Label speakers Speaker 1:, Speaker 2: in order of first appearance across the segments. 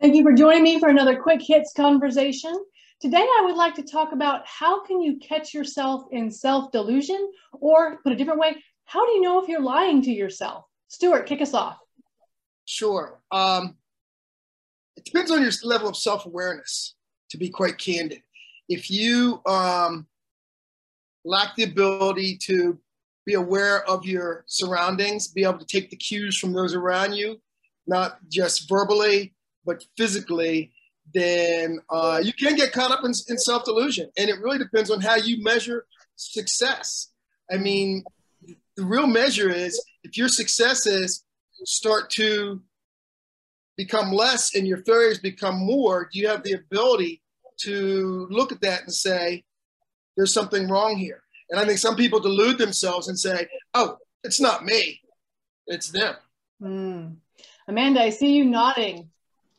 Speaker 1: Thank you for joining me for another quick hits conversation. Today, I would like to talk about how can you catch yourself in self-delusion, or put a different way, how do you know if you're lying to yourself? Stewart, kick us off.
Speaker 2: Sure. Um, it depends on your level of self-awareness, to be quite candid. If you um, lack the ability to be aware of your surroundings, be able to take the cues from those around you, not just verbally, but physically, then uh, you can get caught up in, in self delusion. And it really depends on how you measure success. I mean, the real measure is if your successes start to become less and your failures become more, do you have the ability to look at that and say, there's something wrong here? And I think some people delude themselves and say, oh, it's not me, it's them.
Speaker 1: Mm. Amanda, I see you nodding.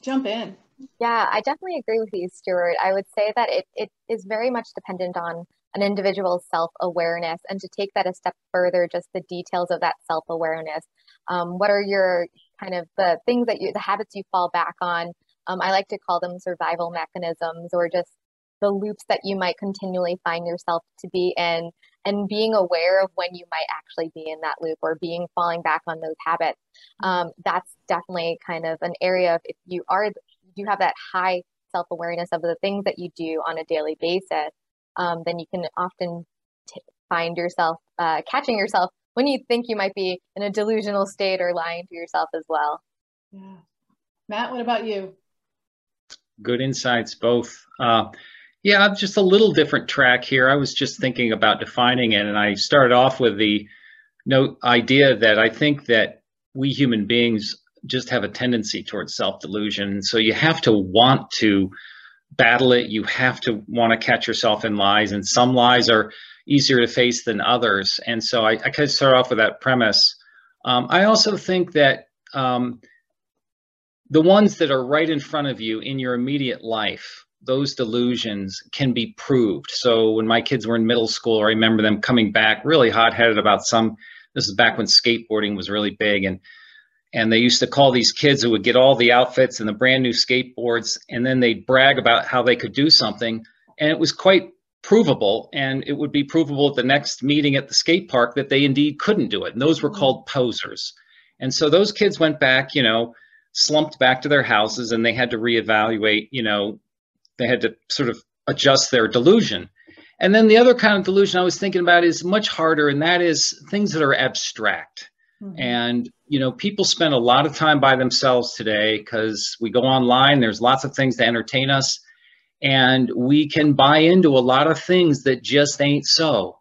Speaker 1: Jump in.
Speaker 3: Yeah, I definitely agree with you, Stewart. I would say that it, it is very much dependent on an individual's self awareness and to take that a step further, just the details of that self awareness. Um, what are your kind of the things that you, the habits you fall back on? Um, I like to call them survival mechanisms or just the loops that you might continually find yourself to be in and being aware of when you might actually be in that loop or being falling back on those habits um, that's definitely kind of an area of if you are you have that high self-awareness of the things that you do on a daily basis um, then you can often t- find yourself uh, catching yourself when you think you might be in a delusional state or lying to yourself as well.
Speaker 1: Yeah. Matt what about you?
Speaker 4: Good insights both. Uh, yeah, just a little different track here. I was just thinking about defining it, and I started off with the note idea that I think that we human beings just have a tendency towards self-delusion. So you have to want to battle it. You have to want to catch yourself in lies, and some lies are easier to face than others. And so I, I kind of start off with that premise. Um, I also think that um, the ones that are right in front of you in your immediate life those delusions can be proved. So when my kids were in middle school, I remember them coming back really hot-headed about some. This is back when skateboarding was really big, and and they used to call these kids who would get all the outfits and the brand new skateboards, and then they'd brag about how they could do something, and it was quite provable, and it would be provable at the next meeting at the skate park that they indeed couldn't do it, and those were mm-hmm. called posers. And so those kids went back, you know, slumped back to their houses, and they had to reevaluate, you know, they had to sort of adjust their delusion. And then the other kind of delusion I was thinking about is much harder, and that is things that are abstract. Mm-hmm. And you know, people spend a lot of time by themselves today because we go online. There's lots of things to entertain us, and we can buy into a lot of things that just ain't so,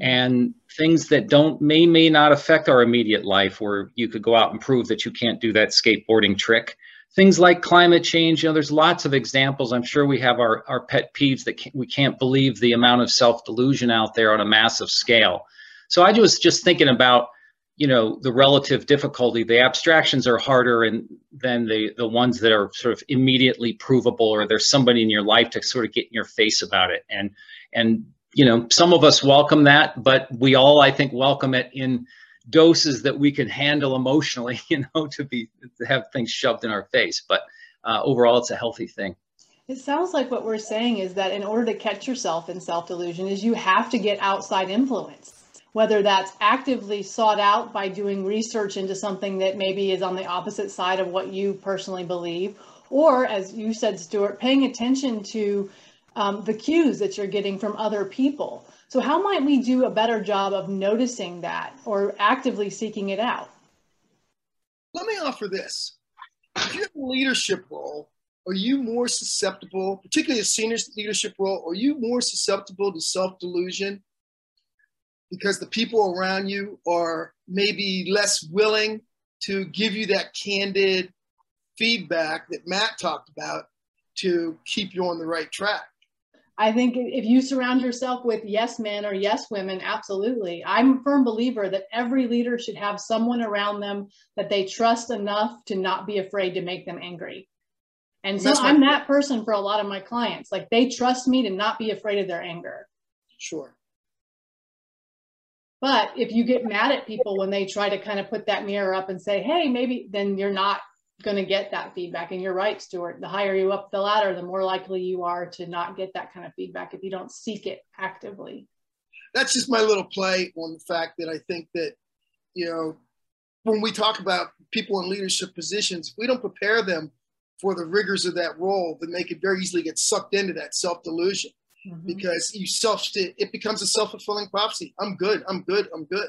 Speaker 4: and things that don't may may not affect our immediate life. Where you could go out and prove that you can't do that skateboarding trick, things like climate change you know there's lots of examples. I'm sure we have our, our pet peeves that can, we can't believe the amount of self-delusion out there on a massive scale. So i was just thinking about you know the relative difficulty. The abstractions are harder and than the the ones that are sort of immediately provable or there's somebody in your life to sort of get in your face about it. And and you know some of us welcome that but we all i think welcome it in doses that we can handle emotionally, you know, to be to have things shoved in our face. But uh, overall, it's a healthy thing.
Speaker 1: It sounds like what we're saying is that in order to catch yourself in self delusion, is you have to get outside influence. Whether that's actively sought out by doing research into something that maybe is on the opposite side of what you personally believe, or as you said, Stewart, paying attention to um, the cues that you're getting from other people. So how might we do a better job of noticing that or actively seeking it out?
Speaker 2: Let me offer this. If you have a leadership role, are you more susceptible, particularly a senior leadership role, are you more susceptible to self-delusion because the people around you are maybe less willing to give you that candid feedback that Matt talked about to keep you on the right track?
Speaker 1: I think if you surround yourself with yes men or yes women, absolutely. I'm a firm believer that every leader should have someone around them that they trust enough to not be afraid to make them angry. And so I'm that person for a lot of my clients. Like they trust me to not be afraid of their anger.
Speaker 2: Sure.
Speaker 1: But if you get mad at people when they try to kind of put that mirror up and say, hey, maybe then you're not going to get that feedback. And you're right, Stewart. The higher you up the ladder, the more likely you are to not get that kind of feedback if you don't seek it actively.
Speaker 2: That's just my little play on the fact that I think that, you know, when we talk about people in leadership positions, we don't prepare them for the rigors of that role, then they could very easily get sucked into that self delusion mm-hmm. because you self it becomes a self fulfilling prophecy. I'm good. I'm good. I'm good.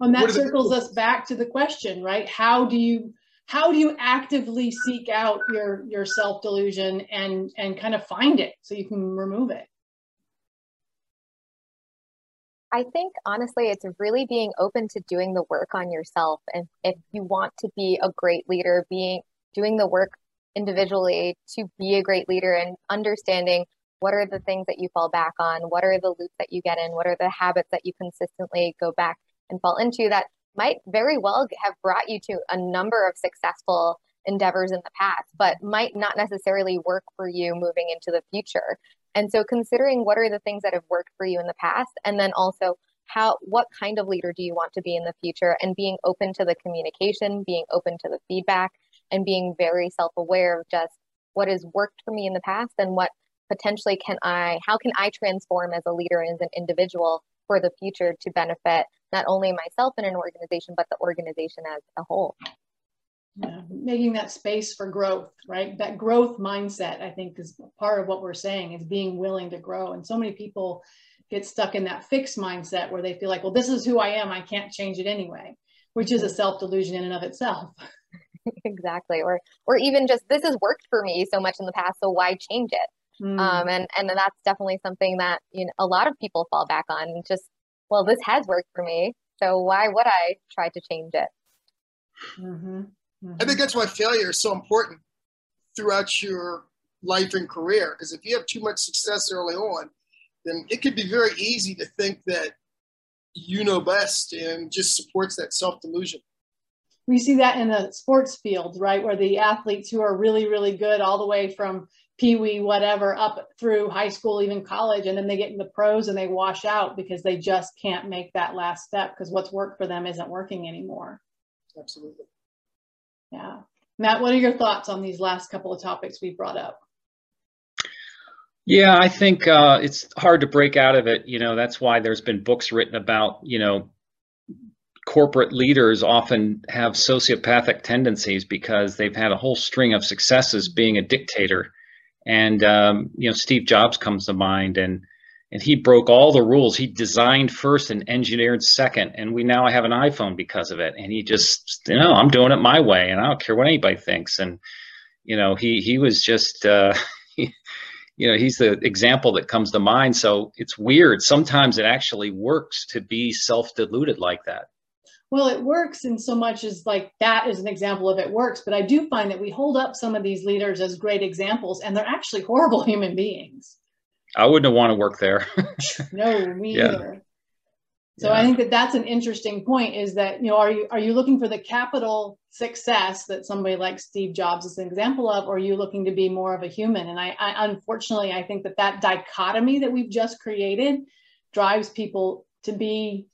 Speaker 1: And that circles us back to the question, right? How do you how do you actively seek out your your self delusion and and kind of find it so you can remove it?
Speaker 3: I think honestly, it's really being open to doing the work on yourself. And if you want to be a great leader, being doing the work individually to be a great leader and understanding what are the things that you fall back on, what are the loops that you get in, what are the habits that you consistently go back and fall into that might very well have brought you to a number of successful endeavors in the past, but might not necessarily work for you moving into the future. And so considering what are the things that have worked for you in the past, and then also how what kind of leader do you want to be in the future and being open to the communication, being open to the feedback, and being very self-aware of just what has worked for me in the past and what potentially can I how can I transform as a leader and as an individual for the future to benefit not only myself in an organization but the organization as a whole.
Speaker 1: Yeah, making that space for growth right? That growth mindset i think is part of what we're saying is being willing to grow. And so many people get stuck in that fixed mindset where they feel like well this is who i am i can't change it anyway which is a self delusion in and of itself.
Speaker 3: Exactly. Or or even just this has worked for me so much in the past so why change it? Mm. um and and that's definitely something that you know a lot of people fall back on just well this has worked for me so why would i try to change it
Speaker 2: mm-hmm. Mm-hmm. I think that's why failure is so important throughout your life and career. Because if you have too much success early on, then it could be very easy to think that you know best and just supports that self delusion.
Speaker 1: We see that in the sports field, right? Where the athletes who are really, really good all the way from pee wee, whatever, up through high school, even college, and then they get in the pros and they wash out because they just can't make that last step because what's worked for them isn't working anymore.
Speaker 2: Absolutely.
Speaker 1: Yeah. Matt, what are your thoughts on these last couple of topics we brought up?
Speaker 4: Yeah, I think uh, it's hard to break out of it. You know, that's why there's been books written about, you know, corporate leaders often have sociopathic tendencies because they've had a whole string of successes being a dictator. And, um, you know, Steve Jobs comes to mind. And, and he broke all the rules. He designed first and engineered second, and we now have an iPhone because of it. And he just, you know, I'm doing it my way, and I don't care what anybody thinks. And you know, he he was just, uh, you know, he's the example that comes to mind. So it's weird. Sometimes it actually works to be self-deluded like that.
Speaker 1: Well, it works in so much as like that is an example of it works. But I do find that we hold up some of these leaders as great examples, and they're actually horrible human beings.
Speaker 4: I wouldn't want to work there.
Speaker 1: no, me yeah. either. So yeah. I think that that's an interesting point is that, you know, are you, are you looking for the capital success that somebody like Steve Jobs is an example of, or are you looking to be more of a human? And I, I unfortunately, I think that that dichotomy that we've just created drives people to be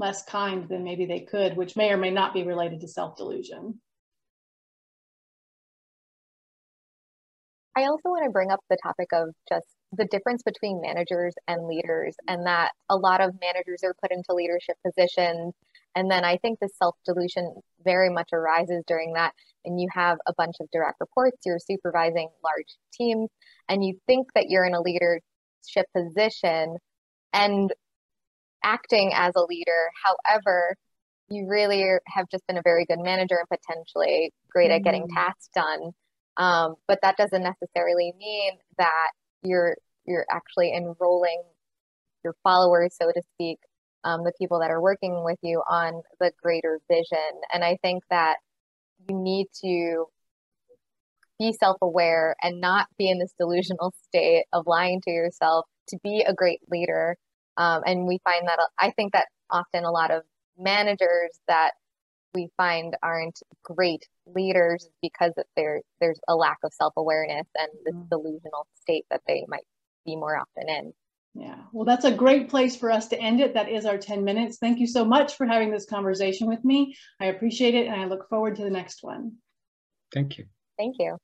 Speaker 1: less kind than maybe they could, which may or may not be related to self-delusion.
Speaker 3: I also want to bring up the topic of just the difference between managers and leaders, and that a lot of managers are put into leadership positions. And then I think the self delusion very much arises during that. And you have a bunch of direct reports, you're supervising large teams, and you think that you're in a leadership position and acting as a leader. However, you really have just been a very good manager and potentially great at getting mm-hmm. tasks done. Um, but that doesn't necessarily mean that you're you're actually enrolling your followers, so to speak, um, the people that are working with you on the greater vision. And I think that you need to be self-aware and not be in this delusional state of lying to yourself to be a great leader. Um, and we find that I think that often a lot of managers that we find aren't great leaders because there there's a lack of self-awareness and this mm. delusional state that they might be more often in.
Speaker 1: Yeah, well, that's a great place for us to end it. That is our 10 minutes. Thank you so much for having this conversation with me. I appreciate it and I look forward to the next one.
Speaker 4: Thank you.
Speaker 3: Thank you.